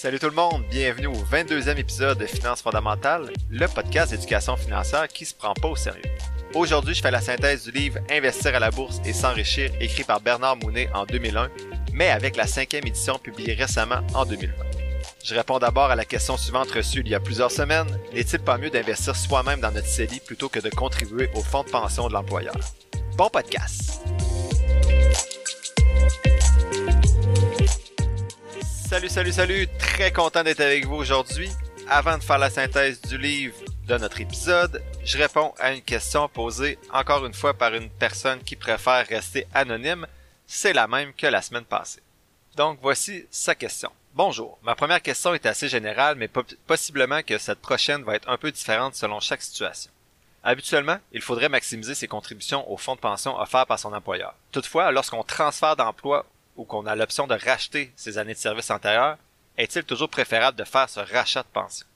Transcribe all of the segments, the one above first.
Salut tout le monde, bienvenue au 22e épisode de Finances fondamentales, le podcast d'éducation financière qui se prend pas au sérieux. Aujourd'hui, je fais la synthèse du livre Investir à la bourse et s'enrichir écrit par Bernard Mounet en 2001, mais avec la cinquième édition publiée récemment en 2020. Je réponds d'abord à la question suivante reçue il y a plusieurs semaines. N'est-il pas mieux d'investir soi-même dans notre CELI plutôt que de contribuer au fonds de pension de l'employeur? Bon podcast! Salut, salut, salut! Très content d'être avec vous aujourd'hui. Avant de faire la synthèse du livre de notre épisode, je réponds à une question posée encore une fois par une personne qui préfère rester anonyme. C'est la même que la semaine passée. Donc voici sa question. Bonjour. Ma première question est assez générale, mais possiblement que cette prochaine va être un peu différente selon chaque situation. Habituellement, il faudrait maximiser ses contributions au fonds de pension offert par son employeur. Toutefois, lorsqu'on transfère d'emploi ou qu'on a l'option de racheter ses années de service antérieures, est-il toujours préférable de faire ce rachat de pension?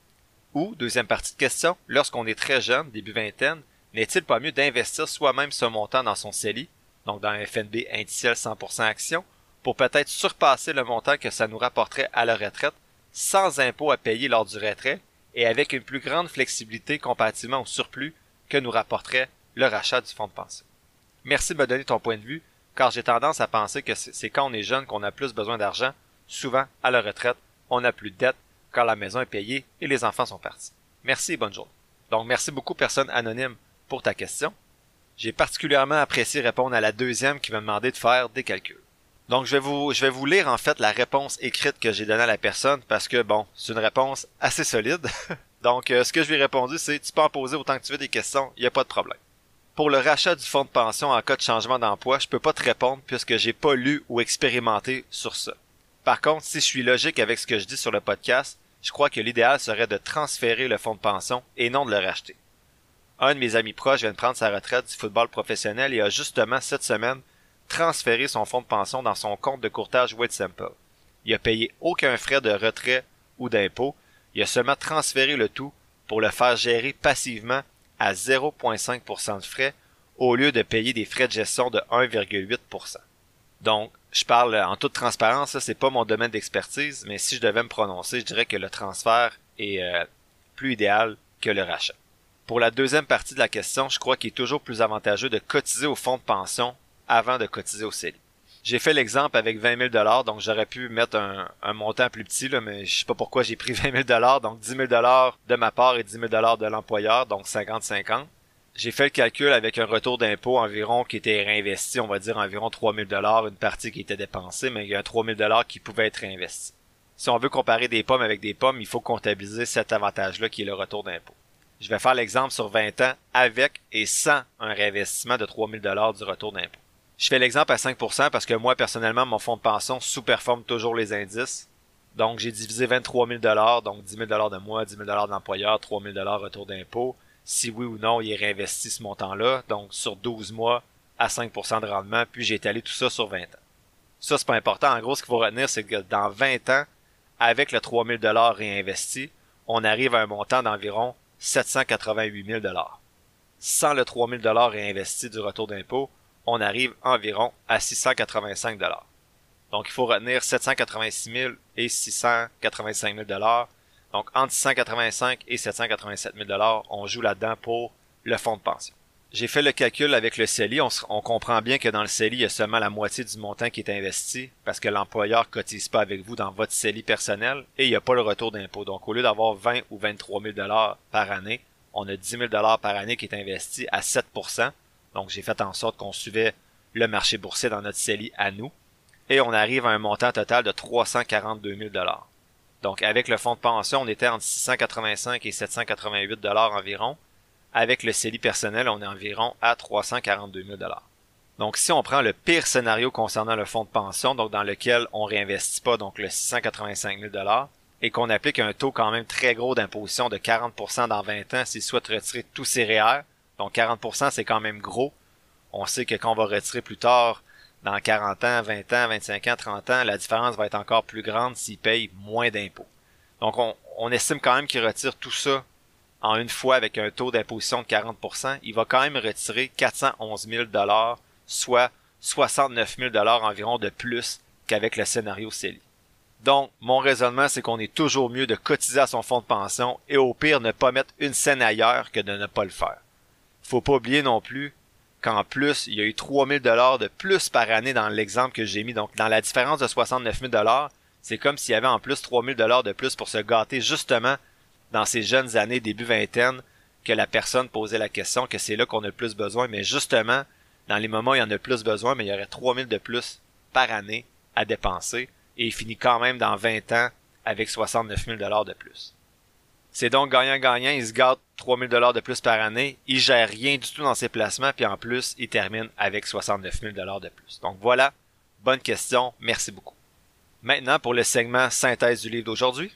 Ou, deuxième partie de question, lorsqu'on est très jeune, début vingtaine, n'est-il pas mieux d'investir soi-même ce montant dans son CELI, donc dans un FNB indiciel 100% action, pour peut-être surpasser le montant que ça nous rapporterait à la retraite, sans impôt à payer lors du retrait, et avec une plus grande flexibilité comparativement au surplus que nous rapporterait le rachat du fonds de pension? Merci de me donner ton point de vue car j'ai tendance à penser que c'est quand on est jeune qu'on a plus besoin d'argent. Souvent, à la retraite, on n'a plus de dette car la maison est payée et les enfants sont partis. Merci et bonne journée. Donc, merci beaucoup, personne anonyme, pour ta question. J'ai particulièrement apprécié répondre à la deuxième qui m'a demandé de faire des calculs. Donc, je vais vous, je vais vous lire en fait la réponse écrite que j'ai donnée à la personne parce que bon, c'est une réponse assez solide. Donc, euh, ce que je lui ai répondu, c'est tu peux en poser autant que tu veux des questions, il n'y a pas de problème. Pour le rachat du fonds de pension en cas de changement d'emploi, je peux pas te répondre puisque j'ai pas lu ou expérimenté sur ça. Par contre, si je suis logique avec ce que je dis sur le podcast, je crois que l'idéal serait de transférer le fonds de pension et non de le racheter. Un de mes amis proches vient de prendre sa retraite du football professionnel et a justement cette semaine transféré son fonds de pension dans son compte de courtage Simple. Il a payé aucun frais de retrait ou d'impôt, il a seulement transféré le tout pour le faire gérer passivement à 0,5% de frais au lieu de payer des frais de gestion de 1,8%. Donc, je parle en toute transparence, c'est pas mon domaine d'expertise, mais si je devais me prononcer, je dirais que le transfert est euh, plus idéal que le rachat. Pour la deuxième partie de la question, je crois qu'il est toujours plus avantageux de cotiser au fonds de pension avant de cotiser au CELI. J'ai fait l'exemple avec 20 000 dollars, donc j'aurais pu mettre un, montant plus petit, là, mais je sais pas pourquoi j'ai pris 20 000 dollars, donc 10 000 dollars de ma part et 10 000 dollars de l'employeur, donc 50-50. J'ai fait le calcul avec un retour d'impôt environ qui était réinvesti, on va dire environ 3 000 dollars, une partie qui était dépensée, mais il y a 3 000 dollars qui pouvait être réinvesti. Si on veut comparer des pommes avec des pommes, il faut comptabiliser cet avantage-là qui est le retour d'impôt. Je vais faire l'exemple sur 20 ans avec et sans un réinvestissement de 3 000 dollars du retour d'impôt. Je fais l'exemple à 5% parce que moi, personnellement, mon fonds de pension sous-performe toujours les indices. Donc, j'ai divisé 23 000 donc 10 000 de moi, 10 000 de l'employeur, 3 000 retour d'impôt. Si oui ou non, il est réinvesti ce montant-là. Donc, sur 12 mois, à 5% de rendement, puis j'ai étalé tout ça sur 20 ans. Ça, c'est pas important. En gros, ce qu'il faut retenir, c'est que dans 20 ans, avec le 3 000 réinvesti, on arrive à un montant d'environ 788 000 Sans le 3 000 réinvesti du retour d'impôt, on arrive environ à 685 dollars. Donc, il faut retenir 786 000 et 685 000 dollars. Donc, entre 685 et 787 000 dollars, on joue là-dedans pour le fonds de pension. J'ai fait le calcul avec le CELI. On, comprend bien que dans le CELI, il y a seulement la moitié du montant qui est investi parce que l'employeur cotise pas avec vous dans votre CELI personnel et il n'y a pas le retour d'impôt. Donc, au lieu d'avoir 20 ou 23 000 dollars par année, on a 10 000 dollars par année qui est investi à 7 donc j'ai fait en sorte qu'on suivait le marché boursier dans notre CELI à nous. Et on arrive à un montant total de 342 000 Donc avec le fonds de pension, on était entre 685 et 788 environ. Avec le CELI personnel, on est environ à 342 000 Donc si on prend le pire scénario concernant le fonds de pension, donc dans lequel on réinvestit pas donc le 685 000 et qu'on applique un taux quand même très gros d'imposition de 40% dans 20 ans s'il souhaite retirer tous ses REER, donc 40%, c'est quand même gros. On sait que quand on va retirer plus tard, dans 40 ans, 20 ans, 25 ans, 30 ans, la différence va être encore plus grande s'il paye moins d'impôts. Donc on, estime quand même qu'il retire tout ça en une fois avec un taux d'imposition de 40%. Il va quand même retirer 411 000 soit 69 000 environ de plus qu'avec le scénario CELI. Donc, mon raisonnement, c'est qu'on est toujours mieux de cotiser à son fonds de pension et au pire ne pas mettre une scène ailleurs que de ne pas le faire. Faut pas oublier non plus qu'en plus, il y a eu 3000 dollars de plus par année dans l'exemple que j'ai mis. Donc, dans la différence de 69 000 dollars, c'est comme s'il y avait en plus 3000 dollars de plus pour se gâter justement dans ces jeunes années, début vingtaine, que la personne posait la question, que c'est là qu'on a le plus besoin. Mais justement, dans les moments où il y en a le plus besoin, mais il y aurait 3000 de plus par année à dépenser et il finit quand même dans 20 ans avec 69 000 dollars de plus. C'est donc gagnant-gagnant, il se gâte 3 000 dollars de plus par année, il gère rien du tout dans ses placements, puis en plus, il termine avec 69 000 dollars de plus. Donc voilà, bonne question, merci beaucoup. Maintenant, pour le segment synthèse du livre d'aujourd'hui.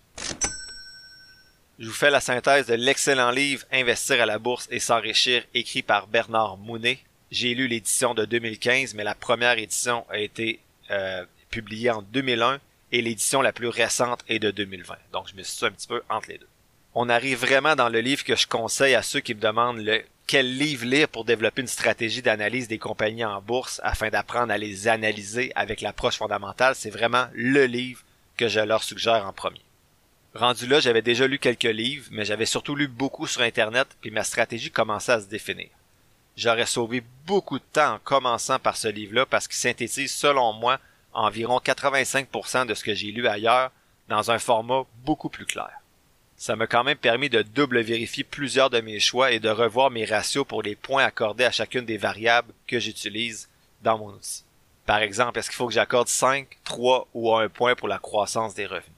Je vous fais la synthèse de l'excellent livre Investir à la bourse et s'enrichir écrit par Bernard Mounet. J'ai lu l'édition de 2015, mais la première édition a été euh, publié en 2001 et l'édition la plus récente est de 2020. Donc je me situe un petit peu entre les deux. On arrive vraiment dans le livre que je conseille à ceux qui me demandent le quel livre lire pour développer une stratégie d'analyse des compagnies en bourse afin d'apprendre à les analyser avec l'approche fondamentale. C'est vraiment le livre que je leur suggère en premier. Rendu là, j'avais déjà lu quelques livres, mais j'avais surtout lu beaucoup sur Internet, puis ma stratégie commençait à se définir. J'aurais sauvé beaucoup de temps en commençant par ce livre-là parce qu'il synthétise, selon moi, environ 85% de ce que j'ai lu ailleurs dans un format beaucoup plus clair. Ça m'a quand même permis de double vérifier plusieurs de mes choix et de revoir mes ratios pour les points accordés à chacune des variables que j'utilise dans mon outil. Par exemple, est-ce qu'il faut que j'accorde 5, 3 ou 1 point pour la croissance des revenus?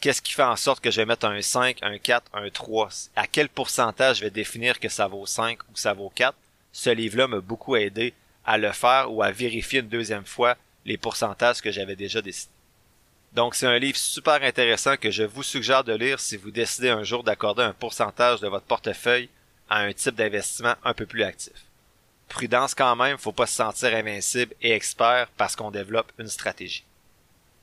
Qu'est-ce qui fait en sorte que je vais mettre un 5, un 4, un 3? À quel pourcentage je vais définir que ça vaut 5 ou ça vaut 4? Ce livre-là m'a beaucoup aidé à le faire ou à vérifier une deuxième fois les pourcentages que j'avais déjà décidé. Donc c'est un livre super intéressant que je vous suggère de lire si vous décidez un jour d'accorder un pourcentage de votre portefeuille à un type d'investissement un peu plus actif. Prudence quand même, faut pas se sentir invincible et expert parce qu'on développe une stratégie.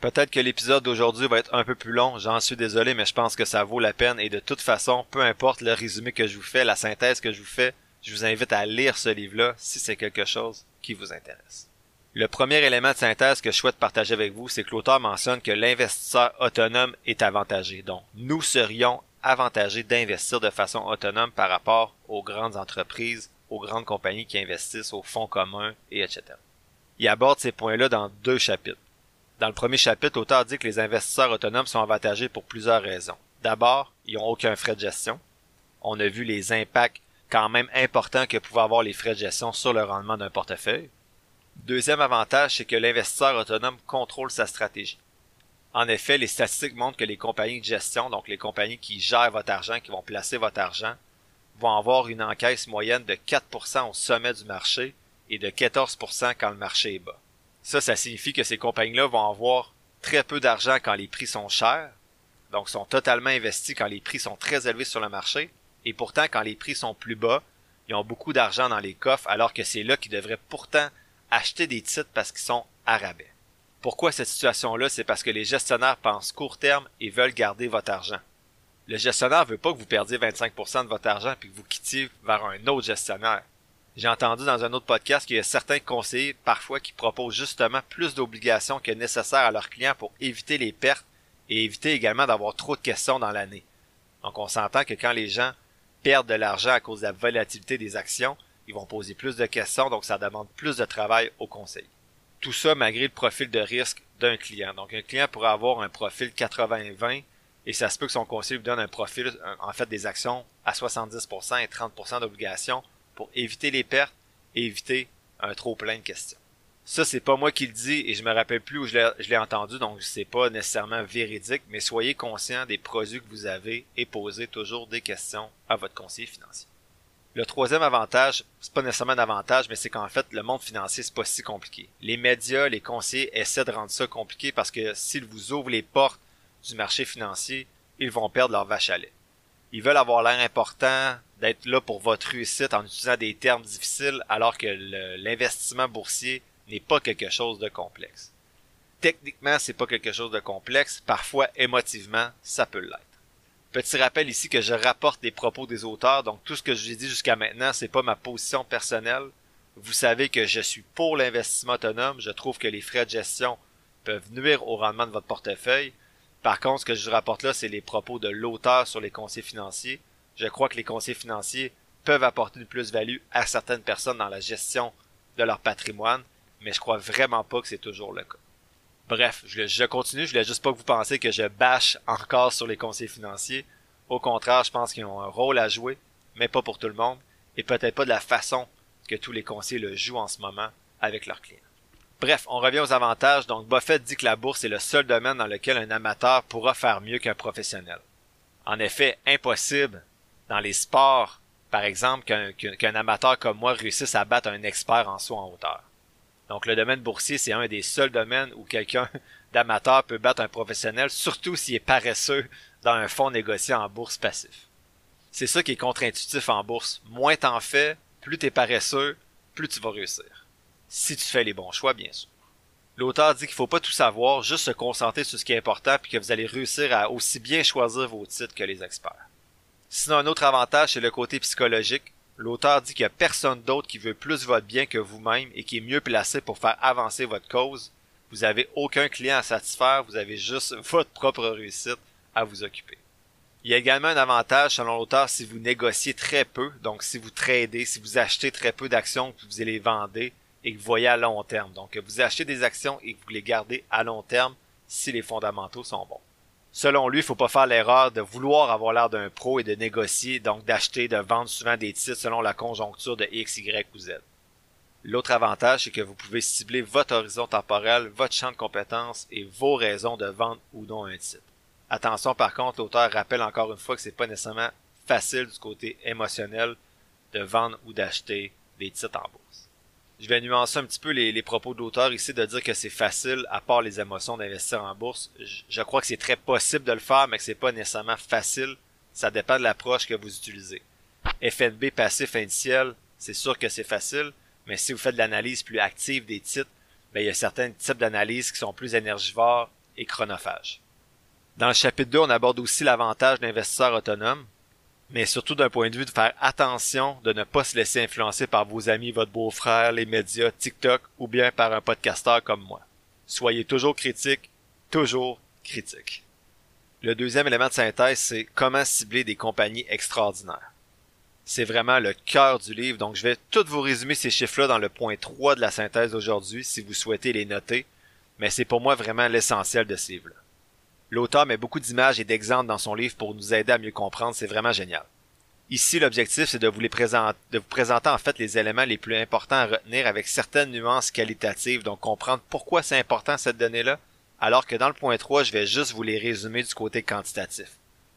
Peut-être que l'épisode d'aujourd'hui va être un peu plus long, j'en suis désolé, mais je pense que ça vaut la peine et de toute façon, peu importe le résumé que je vous fais, la synthèse que je vous fais, je vous invite à lire ce livre-là si c'est quelque chose qui vous intéresse. Le premier élément de synthèse que je souhaite partager avec vous, c'est que l'auteur mentionne que l'investisseur autonome est avantagé. Donc, nous serions avantagés d'investir de façon autonome par rapport aux grandes entreprises, aux grandes compagnies qui investissent aux fonds communs et etc. Il aborde ces points-là dans deux chapitres. Dans le premier chapitre, l'auteur dit que les investisseurs autonomes sont avantagés pour plusieurs raisons. D'abord, ils n'ont aucun frais de gestion. On a vu les impacts quand même importants que pouvaient avoir les frais de gestion sur le rendement d'un portefeuille. Deuxième avantage, c'est que l'investisseur autonome contrôle sa stratégie. En effet, les statistiques montrent que les compagnies de gestion, donc les compagnies qui gèrent votre argent, qui vont placer votre argent, vont avoir une encaisse moyenne de 4% au sommet du marché et de 14% quand le marché est bas. Ça, ça signifie que ces compagnies-là vont avoir très peu d'argent quand les prix sont chers, donc sont totalement investis quand les prix sont très élevés sur le marché, et pourtant quand les prix sont plus bas, ils ont beaucoup d'argent dans les coffres alors que c'est là qu'ils devraient pourtant acheter des titres parce qu'ils sont à rabais. Pourquoi cette situation-là? C'est parce que les gestionnaires pensent court terme et veulent garder votre argent. Le gestionnaire veut pas que vous perdiez 25% de votre argent puis que vous quittiez vers un autre gestionnaire. J'ai entendu dans un autre podcast qu'il y a certains conseillers parfois qui proposent justement plus d'obligations que nécessaire à leurs clients pour éviter les pertes et éviter également d'avoir trop de questions dans l'année. Donc on s'entend que quand les gens perdent de l'argent à cause de la volatilité des actions, ils vont poser plus de questions, donc ça demande plus de travail au conseil. Tout ça malgré le profil de risque d'un client. Donc un client pourrait avoir un profil 80-20 et ça se peut que son conseiller lui donne un profil, en fait, des actions à 70% et 30% d'obligations pour éviter les pertes et éviter un trop plein de questions. Ça, c'est pas moi qui le dis et je me rappelle plus où je l'ai entendu, donc c'est pas nécessairement véridique, mais soyez conscient des produits que vous avez et posez toujours des questions à votre conseiller financier. Le troisième avantage, c'est pas nécessairement un avantage, mais c'est qu'en fait, le monde financier, c'est pas si compliqué. Les médias, les conseillers essaient de rendre ça compliqué parce que s'ils vous ouvrent les portes du marché financier, ils vont perdre leur vache à lait. Ils veulent avoir l'air important, d'être là pour votre réussite en utilisant des termes difficiles alors que l'investissement boursier n'est pas quelque chose de complexe. Techniquement, c'est pas quelque chose de complexe, parfois émotivement, ça peut l'être. Petit rappel ici que je rapporte des propos des auteurs, donc tout ce que je vous ai dit jusqu'à maintenant, c'est pas ma position personnelle. Vous savez que je suis pour l'investissement autonome, je trouve que les frais de gestion peuvent nuire au rendement de votre portefeuille, Par contre, ce que je rapporte là, c'est les propos de l'auteur sur les conseils financiers. Je crois que les conseils financiers peuvent apporter une plus-value à certaines personnes dans la gestion de leur patrimoine, mais je crois vraiment pas que c'est toujours le cas. Bref, je, continue, je voulais juste pas que vous pensiez que je bâche encore sur les conseils financiers. Au contraire, je pense qu'ils ont un rôle à jouer, mais pas pour tout le monde, et peut-être pas de la façon que tous les conseillers le jouent en ce moment avec leurs clients. Bref, on revient aux avantages. Donc, Buffett dit que la bourse est le seul domaine dans lequel un amateur pourra faire mieux qu'un professionnel. En effet, impossible dans les sports, par exemple, qu'un amateur comme moi réussisse à battre un expert en saut en hauteur. Donc, le domaine boursier, c'est un des seuls domaines où quelqu'un d'amateur peut battre un professionnel, surtout s'il est paresseux dans un fonds négocié en bourse passif. C'est ça qui est contre-intuitif en bourse. Moins t'en fais, plus t'es paresseux, plus tu vas réussir. Si tu fais les bons choix, bien sûr. L'auteur dit qu'il faut pas tout savoir, juste se concentrer sur ce qui est important puis que vous allez réussir à aussi bien choisir vos titres que les experts. Sinon, un autre avantage, c'est le côté psychologique. L'auteur dit qu'il n'y a personne d'autre qui veut plus votre bien que vous-même et qui est mieux placé pour faire avancer votre cause. Vous avez aucun client à satisfaire, vous avez juste votre propre réussite à vous occuper. Il y a également un avantage selon l'auteur si vous négociez très peu, donc si vous tradez, si vous achetez très peu d'actions que vous les vendez et que vous voyez à long terme. Donc vous achetez des actions et que vous les gardez à long terme si les fondamentaux sont bons. Selon lui, il faut pas faire l'erreur de vouloir avoir l'air d'un pro et de négocier, donc d'acheter, de vendre souvent des titres selon la conjoncture de X, Y ou Z. L'autre avantage, c'est que vous pouvez cibler votre horizon temporel, votre champ de compétences et vos raisons de vendre ou non un titre. Attention par contre, l'auteur rappelle encore une fois que c'est pas nécessairement facile du côté émotionnel de vendre ou d'acheter des titres en bourse. Je vais nuancer un petit peu les, propos de l'auteur ici de dire que c'est facile, à part les émotions, d'investir en bourse. Je, crois que c'est très possible de le faire, mais que c'est pas nécessairement facile. Ça dépend de l'approche que vous utilisez. FNB passif indiciel, c'est sûr que c'est facile, mais si vous faites l'analyse plus active des titres, ben, il y a certains types d'analyses qui sont plus énergivores et chronophages. Dans le chapitre 2, on aborde aussi l'avantage d'investisseurs autonomes, mais surtout d'un point de vue de faire attention de ne pas se laisser influencer par vos amis, votre beau-frère, les médias, TikTok ou bien par un podcasteur comme moi. Soyez toujours critique, toujours critique. Le deuxième élément de synthèse, c'est comment cibler des compagnies extraordinaires. C'est vraiment le cœur du livre, donc je vais tout vous résumer ces chiffres-là dans le point 3 de la synthèse d'aujourd'hui si vous souhaitez les noter, mais c'est pour moi vraiment l'essentiel de ce livre-là. L'auteur met beaucoup d'images et d'exemples dans son livre pour nous aider à mieux comprendre, c'est vraiment génial. Ici, l'objectif, c'est de vous présenter, en fait les éléments les plus importants à retenir avec certaines nuances qualitatives, donc comprendre pourquoi c'est important cette donnée-là, alors que dans le point 3, je vais juste vous les résumer du côté quantitatif.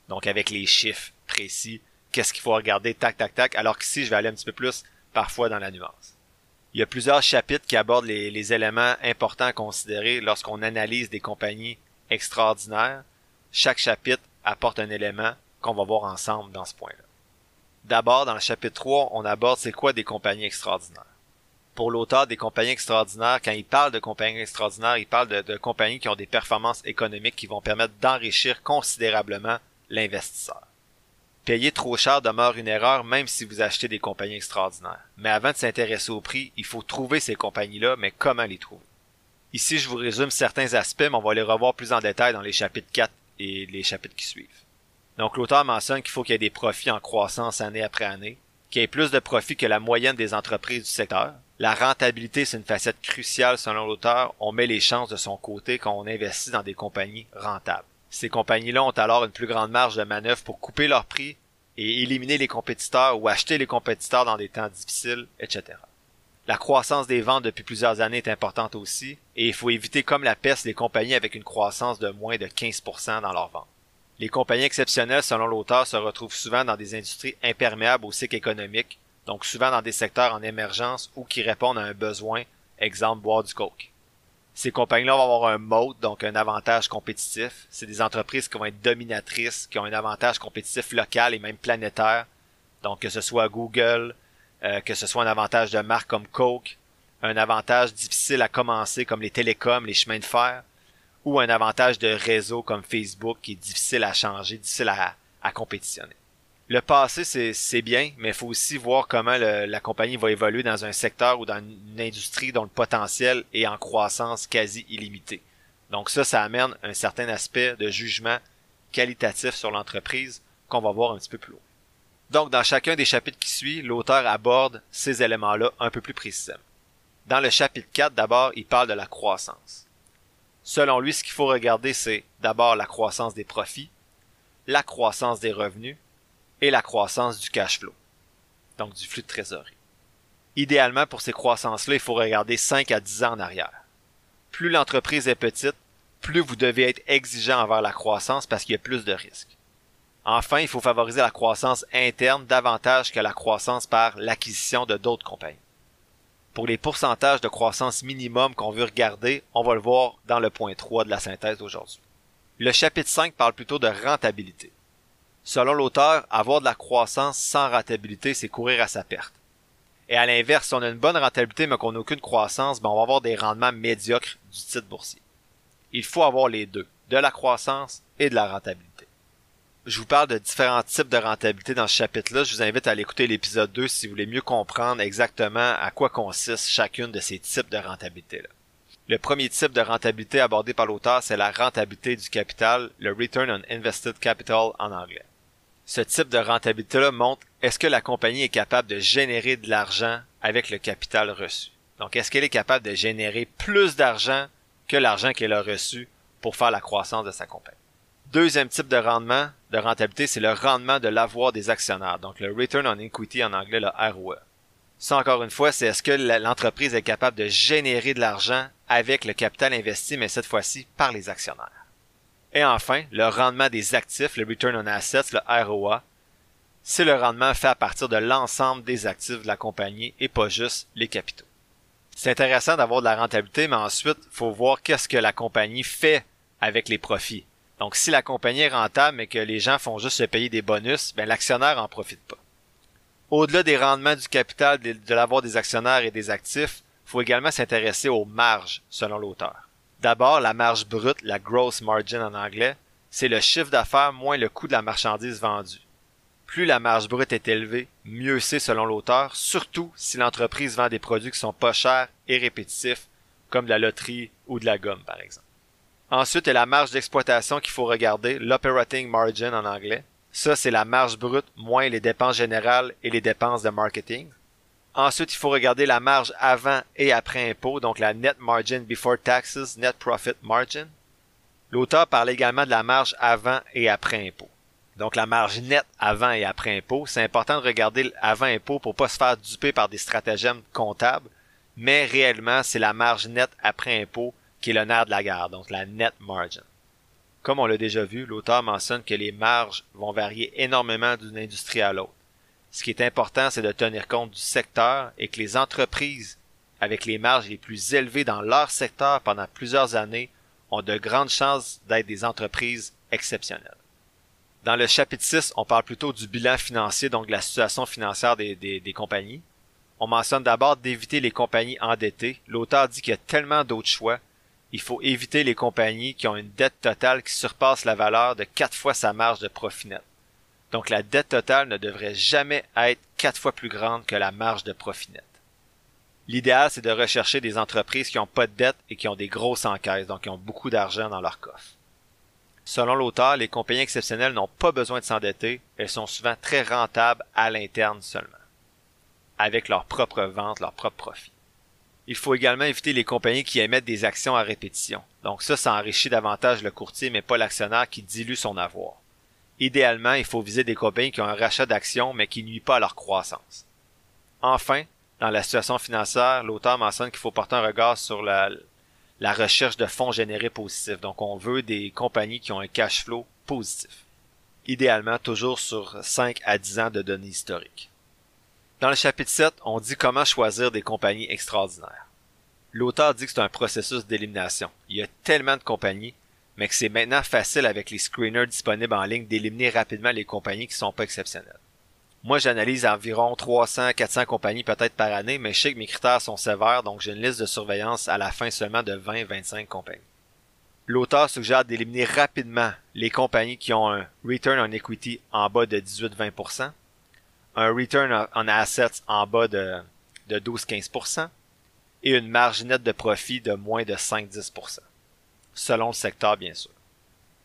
Donc avec les chiffres précis, qu'est-ce qu'il faut regarder, tac, tac, tac, alors qu'ici, je vais aller un petit peu plus parfois dans la nuance. Il y a plusieurs chapitres qui abordent les éléments importants à considérer lorsqu'on analyse des compagnies extraordinaire, chaque chapitre apporte un élément qu'on va voir ensemble dans ce point-là. D'abord, dans le chapitre 3, on aborde c'est quoi des compagnies extraordinaires. Pour l'auteur des compagnies extraordinaires, quand il parle de compagnies extraordinaires, il parle de, de compagnies qui ont des performances économiques qui vont permettre d'enrichir considérablement l'investisseur. Payer trop cher demeure une erreur même si vous achetez des compagnies extraordinaires. Mais avant de s'intéresser au prix, il faut trouver ces compagnies-là, mais comment les trouver? Ici, je vous résume certains aspects, mais on va les revoir plus en détail dans les chapitres 4 et les chapitres qui suivent. Donc, l'auteur mentionne qu'il faut qu'il y ait des profits en croissance année après année, qu'il y ait plus de profits que la moyenne des entreprises du secteur. La rentabilité, c'est une facette cruciale selon l'auteur. On met les chances de son côté quand on investit dans des compagnies rentables. Ces compagnies-là ont alors une plus grande marge de manœuvre pour couper leurs prix et éliminer les compétiteurs ou acheter les compétiteurs dans des temps difficiles, etc. La croissance des ventes depuis plusieurs années est importante aussi, et il faut éviter comme la peste les compagnies avec une croissance de moins de 15% dans leurs ventes. Les compagnies exceptionnelles, selon l'auteur, se retrouvent souvent dans des industries imperméables au cycle économique, donc souvent dans des secteurs en émergence ou qui répondent à un besoin, exemple boire du coke. Ces compagnies-là vont avoir un mode, donc un avantage compétitif. C'est des entreprises qui vont être dominatrices, qui ont un avantage compétitif local et même planétaire. Donc que ce soit Google, euh, que ce soit un avantage de marque comme Coke, un avantage difficile à commencer comme les télécoms, les chemins de fer, ou un avantage de réseau comme Facebook qui est difficile à changer, difficile à, compétitionner. Le passé, c'est bien, mais il faut aussi voir comment la compagnie va évoluer dans un secteur ou dans une industrie dont le potentiel est en croissance quasi illimitée. Donc ça, ça amène un certain aspect de jugement qualitatif sur l'entreprise qu'on va voir un petit peu plus haut. Donc dans chacun des chapitres qui suivent, l'auteur aborde ces éléments-là un peu plus précisément. Dans le chapitre 4, d'abord, il parle de la croissance. Selon lui, ce qu'il faut regarder, c'est d'abord la croissance des profits, la croissance des revenus et la croissance du cash flow, donc du flux de trésorerie. Idéalement, pour ces croissances-là, il faut regarder 5 à 10 ans en arrière. Plus l'entreprise est petite, plus vous devez être exigeant envers la croissance parce qu'il y a plus de risques. Enfin, il faut favoriser la croissance interne davantage que la croissance par l'acquisition de d'autres compagnies. Pour les pourcentages de croissance minimum qu'on veut regarder, on va le voir dans le point 3 de la synthèse d'aujourd'hui. Le chapitre 5 parle plutôt de rentabilité. Selon l'auteur, avoir de la croissance sans rentabilité, c'est courir à sa perte. Et à l'inverse, si on a une bonne rentabilité mais qu'on n'a aucune croissance, ben on va avoir des rendements médiocres du titre boursier. Il faut avoir les deux, de la croissance et de la rentabilité. Je vous parle de différents types de rentabilité dans ce chapitre-là. Je vous invite à aller écouter l'épisode 2 si vous voulez mieux comprendre exactement à quoi consiste chacune de ces types de rentabilité-là. Le premier type de rentabilité abordé par l'auteur, c'est la rentabilité du capital, le Return on Invested Capital en anglais. Ce type de rentabilité-là montre est-ce que la compagnie est capable de générer de l'argent avec le capital reçu. Donc, est-ce qu'elle est capable de générer plus d'argent que l'argent qu'elle a reçu pour faire la croissance de sa compagnie? Deuxième type de rendement, de rentabilité, c'est le rendement de l'avoir des actionnaires, donc le Return on Equity en anglais, le ROE. Ça, encore une fois, c'est est-ce que l'entreprise est capable de générer de l'argent avec le capital investi, mais cette fois-ci par les actionnaires. Et enfin, le rendement des actifs, le Return on Assets, le ROA, c'est le rendement fait à partir de l'ensemble des actifs de la compagnie et pas juste les capitaux. C'est intéressant d'avoir de la rentabilité, mais ensuite, faut voir qu'est-ce que la compagnie fait avec les profits. Donc, si la compagnie est rentable mais que les gens font juste se payer des bonus, ben l'actionnaire en profite pas. Au-delà des rendements du capital, de l'avoir des actionnaires et des actifs, faut également s'intéresser aux marges, selon l'auteur. D'abord, la marge brute, la gross margin en anglais, c'est le chiffre d'affaires moins le coût de la marchandise vendue. Plus la marge brute est élevée, mieux c'est selon l'auteur, surtout si l'entreprise vend des produits qui sont pas chers et répétitifs, comme la loterie ou de la gomme par exemple. Ensuite, il y a la marge d'exploitation qu'il faut regarder, l'operating margin en anglais. Ça, c'est la marge brute moins les dépenses générales et les dépenses de marketing. Ensuite, il faut regarder la marge avant et après impôt, donc la net margin before taxes, net profit margin. L'auteur parle également de la marge avant et après impôt. Donc la marge nette avant et après impôt, c'est important de regarder avant impôt pour pas se faire duper par des stratagèmes comptables, mais réellement c'est la marge nette après impôt qui est le nerf de la guerre, donc la net margin. Comme on l'a déjà vu, l'auteur mentionne que les marges vont varier énormément d'une industrie à l'autre. Ce qui est important, c'est de tenir compte du secteur et que les entreprises avec les marges les plus élevées dans leur secteur pendant plusieurs années ont de grandes chances d'être des entreprises exceptionnelles. Dans le chapitre 6, on parle plutôt du bilan financier, donc de la situation financière des, des, compagnies. On mentionne d'abord d'éviter les compagnies endettées. L'auteur dit qu'il y a tellement d'autres choix. Il faut éviter les compagnies qui ont une dette totale qui surpasse la valeur de quatre fois sa marge de profit net. Donc la dette totale ne devrait jamais être quatre fois plus grande que la marge de profit net. L'idéal, c'est de rechercher des entreprises qui n'ont pas de dette et qui ont des grosses encaisses, donc qui ont beaucoup d'argent dans leur coffre. Selon l'auteur, les compagnies exceptionnelles n'ont pas besoin de s'endetter, elles sont souvent très rentables à l'interne seulement, avec leurs propres ventes, leurs propres profits. Il faut également éviter les compagnies qui émettent des actions à répétition. Donc ça, ça enrichit davantage le courtier, mais pas l'actionnaire qui dilue son avoir. Idéalement, il faut viser des compagnies qui ont un rachat d'actions, mais qui nuit pas à leur croissance. Enfin, dans la situation financière, l'auteur mentionne qu'il faut porter un regard sur la, la recherche de fonds générés positifs. Donc, on veut des compagnies qui ont un cash flow positif. Idéalement, toujours sur 5 à 10 ans de données historiques. Dans le chapitre 7, on dit comment choisir des compagnies extraordinaires. L'auteur dit que c'est un processus d'élimination. Il y a tellement de compagnies, mais que c'est maintenant facile avec les screeners disponibles en ligne d'éliminer rapidement les compagnies qui sont pas exceptionnelles. Moi, j'analyse environ 300, 400 compagnies peut-être par année, mais je sais que mes critères sont sévères, donc j'ai une liste de surveillance à la fin seulement de 20, 25 compagnies. L'auteur suggère d'éliminer rapidement les compagnies qui ont un return on equity en bas de 18-20%, un return on assets en bas de, de 12-15% et une marge nette de profit de moins de 5-10%. selon le secteur bien sûr.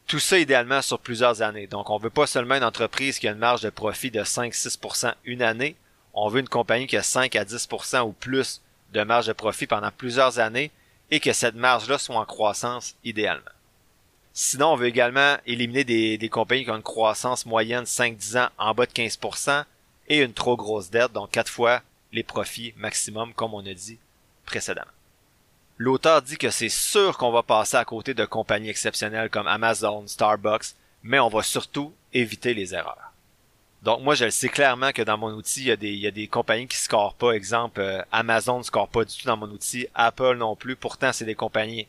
Tout ça idéalement sur plusieurs années. Donc on veut pas seulement une entreprise qui a une marge de profit de 5-6% une année, on veut une compagnie qui a 5 à 10% ou plus de marge de profit pendant plusieurs années et que cette marge-là soit en croissance idéalement. Sinon, on veut également éliminer des, des compagnies qui ont une croissance moyenne 5-10 ans en bas de 15% et une trop grosse dette, donc quatre fois les profits maximum, comme on a dit précédemment. L'auteur dit que c'est sûr qu'on va passer à côté de compagnies exceptionnelles comme Amazon, Starbucks, mais on va surtout éviter les erreurs. Donc moi je le sais clairement que dans mon outil, il y a des, compagnies qui scorent pas. Exemple, euh, Amazon ne score pas du tout dans mon outil, Apple non plus. Pourtant, c'est des compagnies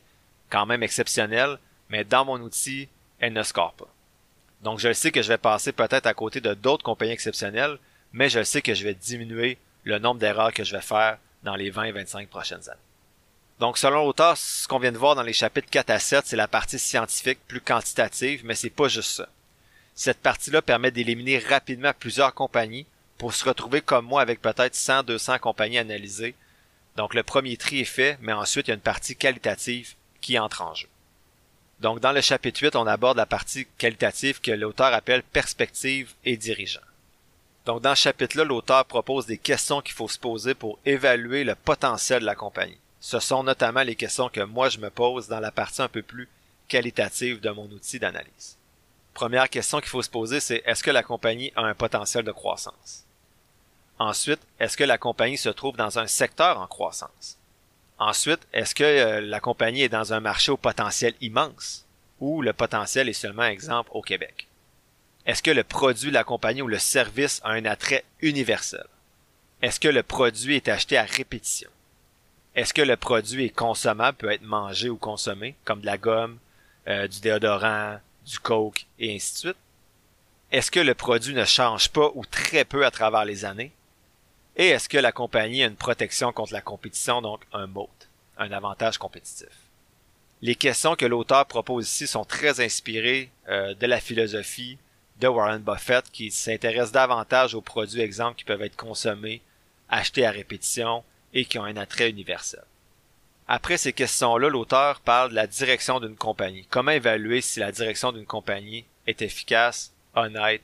quand même exceptionnelles, mais dans mon outil, elles ne scorent pas. Donc je le sais que je vais passer peut-être à côté de d'autres compagnies exceptionnelles, mais je sais que je vais diminuer le nombre d'erreurs que je vais faire dans les 20 et 25 prochaines années. Donc, selon l'auteur, ce qu'on vient de voir dans les chapitres 4 à 7, c'est la partie scientifique plus quantitative, mais c'est pas juste ça. Cette partie-là permet d'éliminer rapidement plusieurs compagnies pour se retrouver comme moi avec peut-être 100, 200 compagnies analysées. Donc, le premier tri est fait, mais ensuite, il y a une partie qualitative qui entre en jeu. Donc, dans le chapitre 8, on aborde la partie qualitative que l'auteur appelle perspective et dirigeant. Donc, dans ce chapitre-là, l'auteur propose des questions qu'il faut se poser pour évaluer le potentiel de la compagnie. Ce sont notamment les questions que moi je me pose dans la partie un peu plus qualitative de mon outil d'analyse. Première question qu'il faut se poser, c'est est-ce que la compagnie a un potentiel de croissance? Ensuite, est-ce que la compagnie se trouve dans un secteur en croissance? Ensuite, est-ce que euh, la compagnie est dans un marché au potentiel immense ou le potentiel est seulement exemple au Québec? Est-ce que le produit la compagnie ou le service a un attrait universel? Est-ce que le produit est acheté à répétition? Est-ce que le produit est consommable, peut être mangé ou consommé, comme de la gomme, euh, du déodorant, du coke et ainsi de suite? Est-ce que le produit ne change pas ou très peu à travers les années? Et est-ce que la compagnie a une protection contre la compétition, donc un moat, un avantage compétitif? Les questions que l'auteur propose ici sont très inspirées euh, de la philosophie de Warren Buffett qui s'intéresse davantage aux produits exemples qui peuvent être consommés, achetés à répétition, et qui ont un attrait universel. Après ces questions-là, l'auteur parle de la direction d'une compagnie. Comment évaluer si la direction d'une compagnie est efficace, honnête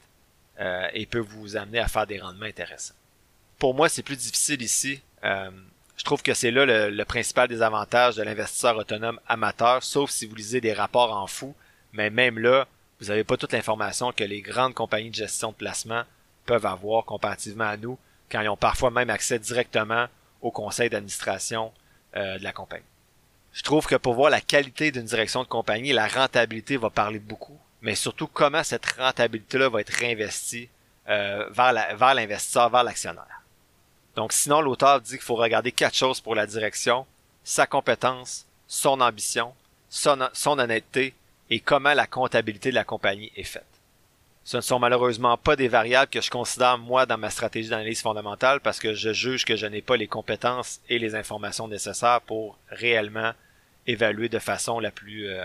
euh, et peut vous amener à faire des rendements intéressants? Pour moi, c'est plus difficile ici. Euh, je trouve que c'est là le, le, principal désavantage de l'investisseur autonome amateur, sauf si vous lisez des rapports en fou. Mais même là, vous n'avez pas toute l'information que les grandes compagnies de gestion de placement peuvent avoir comparativement à nous, quand ils ont parfois même accès directement au conseil d'administration euh, de la compagnie. Je trouve que pour voir la qualité d'une direction de compagnie, la rentabilité va parler beaucoup, mais surtout comment cette rentabilité-là va être réinvestie euh, vers l'investisseur, vers l'actionnaire. Donc sinon, l'auteur dit qu'il faut regarder quatre choses pour la direction, sa compétence, son ambition, son honnêteté et comment la comptabilité de la compagnie est faite. Ce ne sont malheureusement pas des variables que je considère moi dans ma stratégie d'analyse fondamentale parce que je juge que je n'ai pas les compétences et les informations nécessaires pour réellement évaluer de façon la plus euh,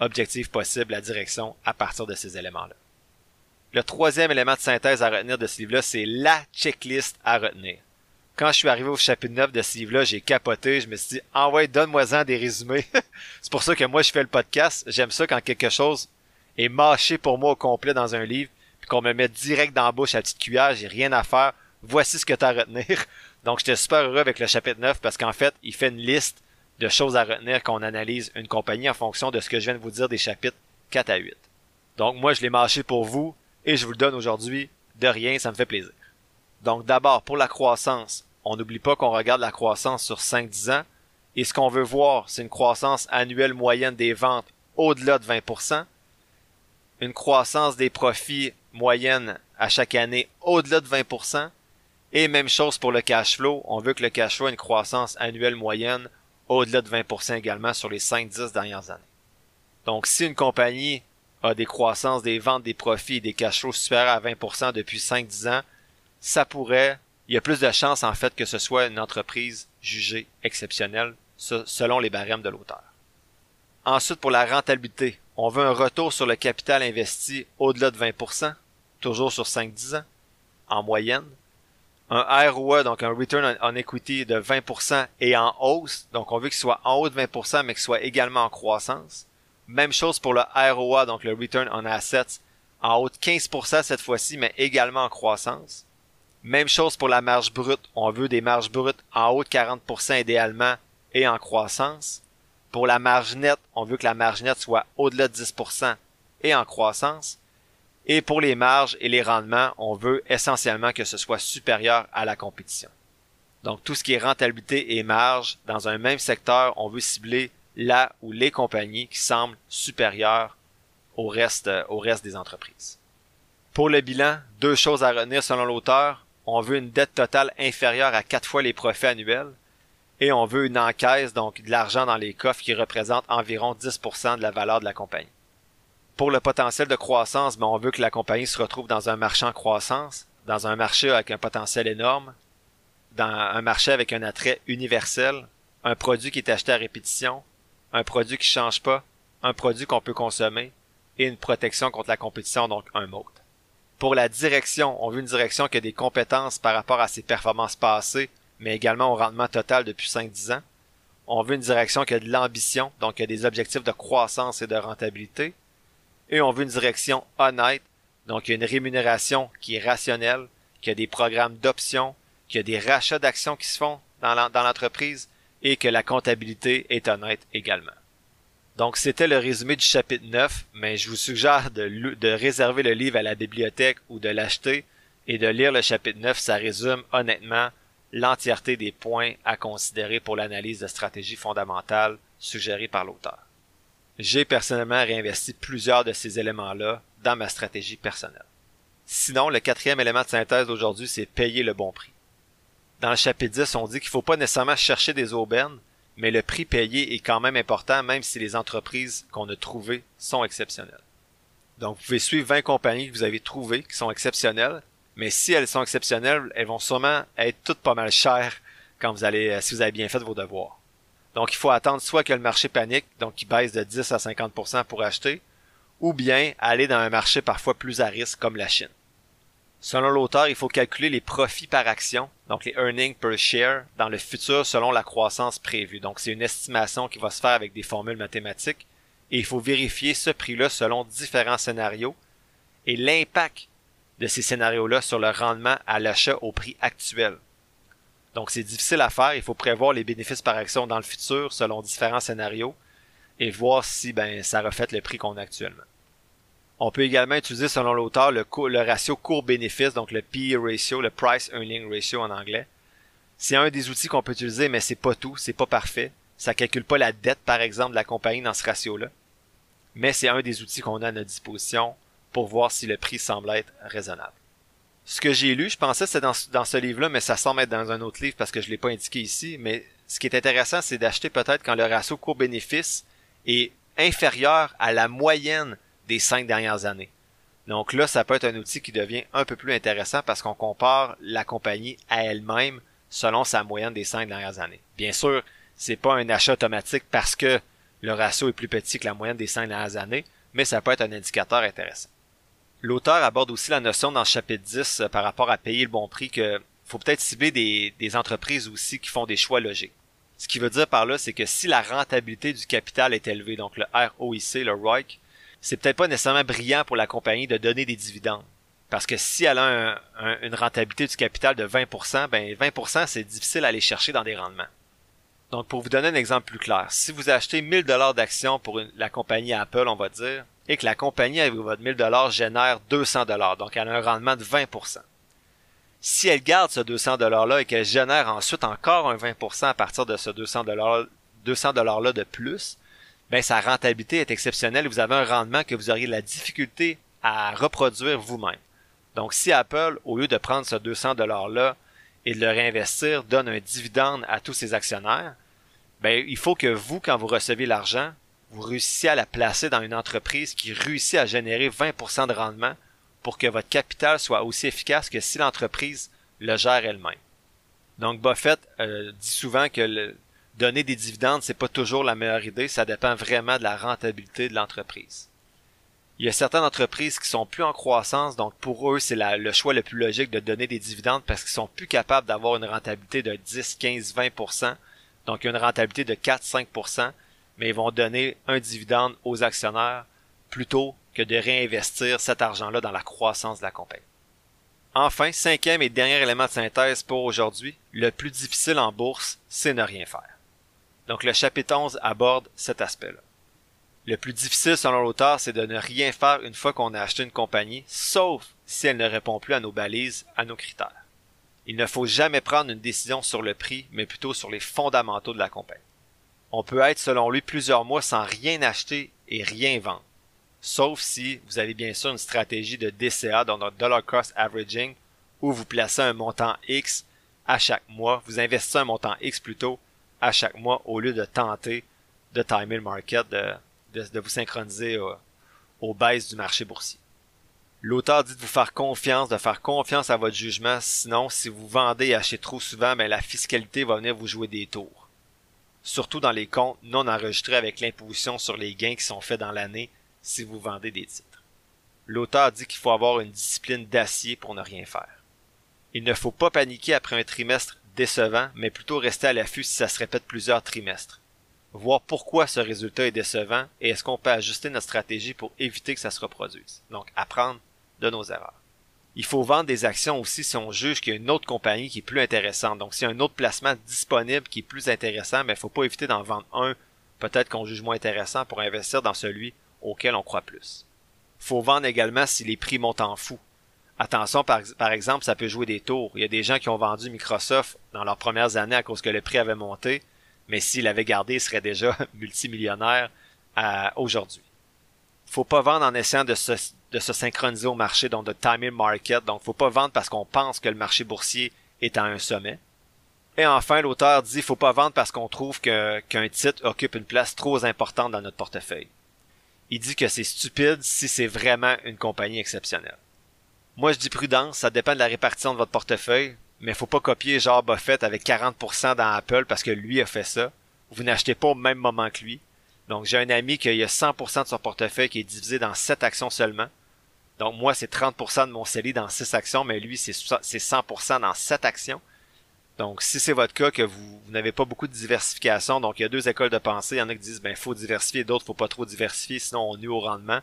objective possible la direction à partir de ces éléments-là. Le troisième élément de synthèse à retenir de ce livre-là, c'est la checklist à retenir. Quand je suis arrivé au chapitre 9 de ce livre-là, j'ai capoté, je me suis dit, ah ouais, donne-moi-en des résumés. c'est pour ça que moi je fais le podcast. J'aime ça quand quelque chose est mâché pour moi au complet dans un livre, puis qu'on me met direct dans la bouche à petite cuillère, j'ai rien à faire. Voici ce que tu as à retenir. Donc j'étais super heureux avec le chapitre 9 parce qu'en fait, il fait une liste de choses à retenir quand on analyse une compagnie en fonction de ce que je viens de vous dire des chapitres 4 à 8. Donc moi, je l'ai mâché pour vous et je vous le donne aujourd'hui de rien, ça me fait plaisir. Donc d'abord, pour la croissance, on n'oublie pas qu'on regarde la croissance sur 5-10 ans et ce qu'on veut voir, c'est une croissance annuelle moyenne des ventes au-delà de 20%, une croissance des profits moyenne à chaque année au-delà de 20%. Et même chose pour le cash flow. On veut que le cash flow ait une croissance annuelle moyenne au-delà de 20% également sur les 5-10 dernières années. Donc si une compagnie a des croissances, des ventes, des profits et des cash flows supérieurs à 20% depuis 5-10 ans, ça pourrait, il y a plus de chances en fait que ce soit une entreprise jugée exceptionnelle selon les barèmes de l'auteur. Ensuite, pour la rentabilité, on veut un retour sur le capital investi au-delà de 20%, toujours sur 5-10 ans, en moyenne. Un ROE, donc un Return on Equity de 20% et en hausse, donc on veut qu'il soit en haut de 20%, mais qu'il soit également en croissance. Même chose pour le ROA, donc le Return on Assets, en haut de 15% cette fois-ci, mais également en croissance. Même chose pour la marge brute. On veut des marges brutes en haut de 40% idéalement et en croissance. Pour la marge nette, on veut que la marge nette soit au-delà de 10% et en croissance. Et pour les marges et les rendements, on veut essentiellement que ce soit supérieur à la compétition. Donc tout ce qui est rentabilité et marge, dans un même secteur, on veut cibler là ou les compagnies qui semblent supérieures au reste, au reste des entreprises. Pour le bilan, deux choses à retenir selon l'auteur. On veut une dette totale inférieure à quatre fois les profits annuels et on veut une encaisse, donc de l'argent dans les coffres qui représente environ 10% de la valeur de la compagnie. Pour le potentiel de croissance, ben on veut que la compagnie se retrouve dans un marché en croissance, dans un marché avec un potentiel énorme, dans un marché avec un attrait universel, un produit qui est acheté à répétition, un produit qui change pas, un produit qu'on peut consommer et une protection contre la compétition, donc un mode. Pour la direction, on veut une direction qui a des compétences par rapport à ses performances passées, mais également au rendement total depuis 5-10 ans. On veut une direction qui a de l'ambition, donc qui a des objectifs de croissance et de rentabilité. Et on veut une direction honnête, donc a une rémunération qui est rationnelle, qui a des programmes d'options, qui a des rachats d'actions qui se font dans l'entreprise et que la comptabilité est honnête également. Donc c'était le résumé du chapitre 9, mais je vous suggère de, réserver le livre à la bibliothèque ou de l'acheter et de lire le chapitre 9, ça résume honnêtement l'entièreté des points à considérer pour l'analyse de stratégie fondamentale suggérée par l'auteur. J'ai personnellement réinvesti plusieurs de ces éléments-là dans ma stratégie personnelle. Sinon, le quatrième élément de synthèse d'aujourd'hui, c'est payer le bon prix. Dans le chapitre 10, on dit qu'il ne faut pas nécessairement chercher des aubaines, mais le prix payé est quand même important, même si les entreprises qu'on a trouvées sont exceptionnelles. Donc, vous pouvez suivre 20 compagnies que vous avez trouvées qui sont exceptionnelles, mais si elles sont exceptionnelles, elles vont sûrement être toutes pas mal chères quand vous allez, si vous avez bien fait vos devoirs. Donc, il faut attendre soit que le marché panique, donc qui baisse de 10 à 50% pour acheter, ou bien aller dans un marché parfois plus à risque comme la Chine. Selon l'auteur, il faut calculer les profits par action, donc les earnings per share, dans le futur selon la croissance prévue. Donc c'est une estimation qui va se faire avec des formules mathématiques et il faut vérifier ce prix-là selon différents scénarios et l'impact de ces scénarios-là sur le rendement à l'achat au prix actuel. Donc c'est difficile à faire, il faut prévoir les bénéfices par action dans le futur selon différents scénarios et voir si ben ça reflète le prix qu'on a actuellement. On peut également utiliser, selon l'auteur, le, ratio court-bénéfice, donc le PE ratio, le Price Earning Ratio en anglais. C'est un des outils qu'on peut utiliser, mais c'est pas tout, c'est pas parfait. Ça calcule pas la dette, par exemple, de la compagnie dans ce ratio-là. Mais c'est un des outils qu'on a à notre disposition pour voir si le prix semble être raisonnable. Ce que j'ai lu, je pensais que c'était dans, dans, ce livre-là, mais ça semble être dans un autre livre parce que je l'ai pas indiqué ici. Mais ce qui est intéressant, c'est d'acheter peut-être quand le ratio court-bénéfice est inférieur à la moyenne des cinq dernières années. Donc là, ça peut être un outil qui devient un peu plus intéressant parce qu'on compare la compagnie à elle-même selon sa moyenne des cinq dernières années. Bien sûr, c'est pas un achat automatique parce que le ratio est plus petit que la moyenne des cinq dernières années, mais ça peut être un indicateur intéressant. L'auteur aborde aussi la notion dans le chapitre 10 euh, par rapport à payer le bon prix que faut peut-être cibler des, entreprises aussi qui font des choix logiques. Ce qui veut dire par là, c'est que si la rentabilité du capital est élevée, donc le ROIC, le ROIC, c'est peut-être pas nécessairement brillant pour la compagnie de donner des dividendes. Parce que si elle a une rentabilité du capital de 20%, ben 20% c'est difficile à aller chercher dans des rendements. Donc pour vous donner un exemple plus clair, si vous achetez 1000 dollars d'actions pour la compagnie Apple, on va dire, et que la compagnie avec votre 1000 dollars génère 200 dollars, donc elle a un rendement de 20%. Si elle garde ce 200 dollars là et qu'elle génère ensuite encore un 20% à partir de ce 200 dollars 200 dollars là de plus, ben sa rentabilité est exceptionnelle et vous avez un rendement que vous auriez de la difficulté à reproduire vous-même. Donc si Apple, au lieu de prendre ce 200 $-là et de le réinvestir, donne un dividende à tous ses actionnaires, ben il faut que vous, quand vous recevez l'argent, vous réussissiez à la placer dans une entreprise qui réussit à générer 20% de rendement pour que votre capital soit aussi efficace que si l'entreprise le gère elle-même. Donc Buffett euh, dit souvent que le, donner des dividendes, c'est pas toujours la meilleure idée, ça dépend vraiment de la rentabilité de l'entreprise. Il y a certaines entreprises qui sont plus en croissance, donc pour eux, c'est le choix le plus logique de donner des dividendes parce qu'ils sont plus capables d'avoir une rentabilité de 10, 15, 20%, donc une rentabilité de 4, 5%, mais ils vont donner un dividende aux actionnaires plutôt que de réinvestir cet argent-là dans la croissance de la compagnie. Enfin, cinquième et dernier élément de synthèse pour aujourd'hui, le plus difficile en bourse, c'est ne rien faire. Donc le chapitre 11 aborde cet aspect-là. Le plus difficile selon l'auteur, c'est de ne rien faire une fois qu'on a acheté une compagnie, sauf si elle ne répond plus à nos balises, à nos critères. Il ne faut jamais prendre une décision sur le prix, mais plutôt sur les fondamentaux de la compagnie. On peut être, selon lui, plusieurs mois sans rien acheter et rien vendre. Sauf si vous avez bien sûr une stratégie de DCA, dans notre Dollar Cost Averaging, où vous placez un montant X à chaque mois, vous investissez un montant X plutôt à chaque mois au lieu de tenter de timer le market, de, vous synchroniser au, aux baisses du marché boursier. L'auteur dit de vous faire confiance, de faire confiance à votre jugement, sinon si vous vendez et achetez trop souvent, ben, la fiscalité va venir vous jouer des tours. Surtout dans les comptes non enregistrés avec l'imposition sur les gains qui sont faits dans l'année si vous vendez des titres. L'auteur dit qu'il faut avoir une discipline d'acier pour ne rien faire. Il ne faut pas paniquer après un trimestre décevant, mais plutôt rester à l'affût si ça se répète plusieurs trimestres. Voir pourquoi ce résultat est décevant et est-ce qu'on peut ajuster notre stratégie pour éviter que ça se reproduise. Donc, apprendre de nos erreurs. Il faut vendre des actions aussi si on juge qu'il y a une autre compagnie qui est plus intéressante. Donc, s'il y a un autre placement disponible qui est plus intéressant, mais il ne faut pas éviter d'en vendre un, peut-être qu'on juge moins intéressant pour investir dans celui auquel on croit plus. Faut vendre également si les prix montent en fou. Attention, par, exemple, ça peut jouer des tours. Il y a des gens qui ont vendu Microsoft dans leurs premières années à cause que le prix avait monté, mais s'il avait gardé, il serait déjà multimillionnaire aujourd'hui. Faut pas vendre en essayant de se, synchroniser au marché, donc de timing market. Donc, faut pas vendre parce qu'on pense que le marché boursier est à un sommet. Et enfin, l'auteur dit faut pas vendre parce qu'on trouve qu'un titre occupe une place trop importante dans notre portefeuille il dit que c'est stupide si c'est vraiment une compagnie exceptionnelle. Moi, je dis prudence, ça dépend de la répartition de votre portefeuille, mais faut pas copier genre Buffett avec 40% dans Apple parce que lui a fait ça. Vous n'achetez pas au même moment que lui. Donc, j'ai un ami qui a 100% de son portefeuille qui est divisé dans 7 actions seulement. Donc, moi, c'est 30% de mon CELI dans 6 actions, mais lui, c'est 100% dans 7 actions. Donc, si c'est votre cas, que vous, n'avez pas beaucoup de diversification, donc il y a deux écoles de pensée. Il y en a qui disent, ben, faut diversifier, d'autres, faut pas trop diversifier, sinon on nuit au rendement.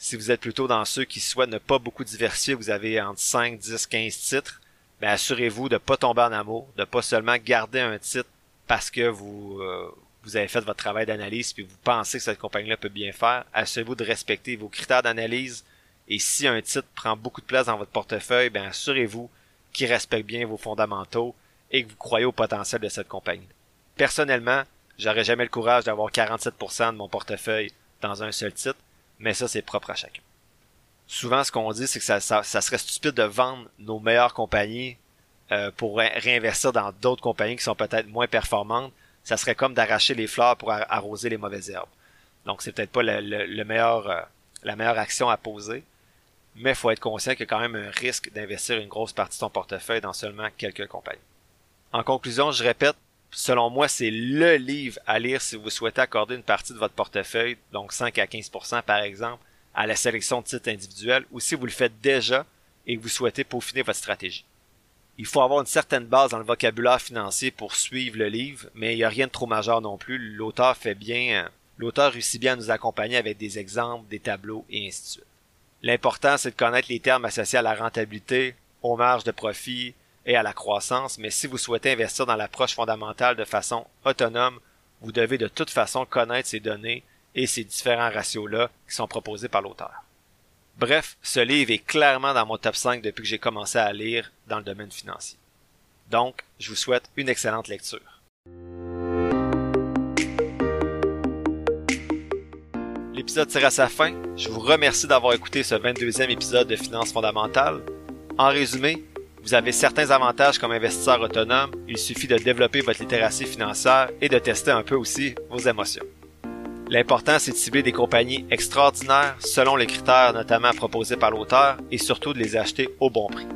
Si vous êtes plutôt dans ceux qui souhaitent ne pas beaucoup diversifier, vous avez entre 5, 10, 15 titres, ben, assurez-vous de pas tomber en amour, de pas seulement garder un titre parce que vous, euh, vous avez fait votre travail d'analyse puis vous pensez que cette compagnie-là peut bien faire. Assurez-vous de respecter vos critères d'analyse et si un titre prend beaucoup de place dans votre portefeuille, ben, assurez-vous qui respecte bien vos fondamentaux et que vous croyez au potentiel de cette compagnie. Personnellement, j'aurais jamais le courage d'avoir 47% de mon portefeuille dans un seul titre, mais ça c'est propre à chacun. Souvent, ce qu'on dit, c'est que ça, serait stupide de vendre nos meilleures compagnies euh, pour réinvestir dans d'autres compagnies qui sont peut-être moins performantes. Ça serait comme d'arracher les fleurs pour arroser les mauvaises herbes. Donc, c'est peut-être pas le, meilleur, euh, la meilleure action à poser mais il faut être conscient qu'il y a quand même un risque d'investir une grosse partie de son portefeuille dans seulement quelques compagnies. En conclusion, je répète, selon moi, c'est le livre à lire si vous souhaitez accorder une partie de votre portefeuille, donc 5 à 15% par exemple, à la sélection de titres individuels, ou si vous le faites déjà et que vous souhaitez peaufiner votre stratégie. Il faut avoir une certaine base dans le vocabulaire financier pour suivre le livre, mais il n'y a rien de trop majeur non plus. L'auteur fait bien, l'auteur réussit bien à nous accompagner avec des exemples, des tableaux et ainsi de suite. L'important, c'est de connaître les termes associés à la rentabilité, aux marges de profit et à la croissance, mais si vous souhaitez investir dans l'approche fondamentale de façon autonome, vous devez de toute façon connaître ces données et ces différents ratios-là qui sont proposés par l'auteur. Bref, ce livre est clairement dans mon top 5 depuis que j'ai commencé à lire dans le domaine financier. Donc, je vous souhaite une excellente lecture. l'épisode tire à sa fin. Je vous remercie d'avoir écouté ce 22e épisode de Finances fondamentales. En résumé, vous avez certains avantages comme investisseur autonome. Il suffit de développer votre littératie financière et de tester un peu aussi vos émotions. L'important, c'est de cibler des compagnies extraordinaires selon les critères notamment proposés par l'auteur et surtout de les acheter au bon prix.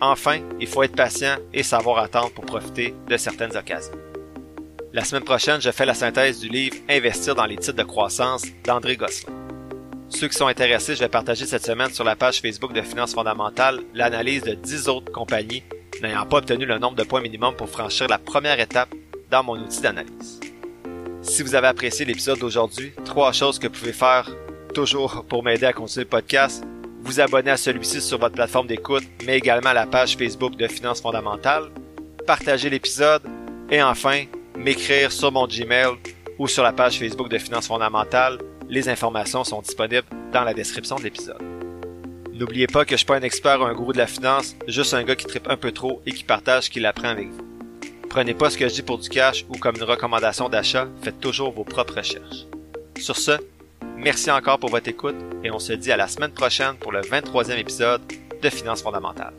Enfin, il faut être patient et savoir attendre pour profiter de certaines occasions. La semaine prochaine, je fais la synthèse du livre Investir dans les titres de croissance d'André Gosselin. Ceux qui sont intéressés, je vais partager cette semaine sur la page Facebook de Finances fondamentales l'analyse de 10 autres compagnies n'ayant pas obtenu le nombre de points minimum pour franchir la première étape dans mon outil d'analyse. Si vous avez apprécié l'épisode d'aujourd'hui, trois choses que vous pouvez faire toujours pour m'aider à continuer le podcast. Vous abonner à celui-ci sur votre plateforme d'écoute, mais également à la page Facebook de Finances fondamentales. Partager l'épisode et enfin, m'écrire sur mon Gmail ou sur la page Facebook de Finances fondamentales. Les informations sont disponibles dans la description de l'épisode. N'oubliez pas que je suis pas un expert ou un gourou de la finance, juste un gars qui tripe un peu trop et qui partage ce qu'il apprend avec vous. Prenez pas ce que je dis pour du cash ou comme une recommandation d'achat, faites toujours vos propres recherches. Sur ce, merci encore pour votre écoute et on se dit à la semaine prochaine pour le 23e épisode de Finances fondamentales.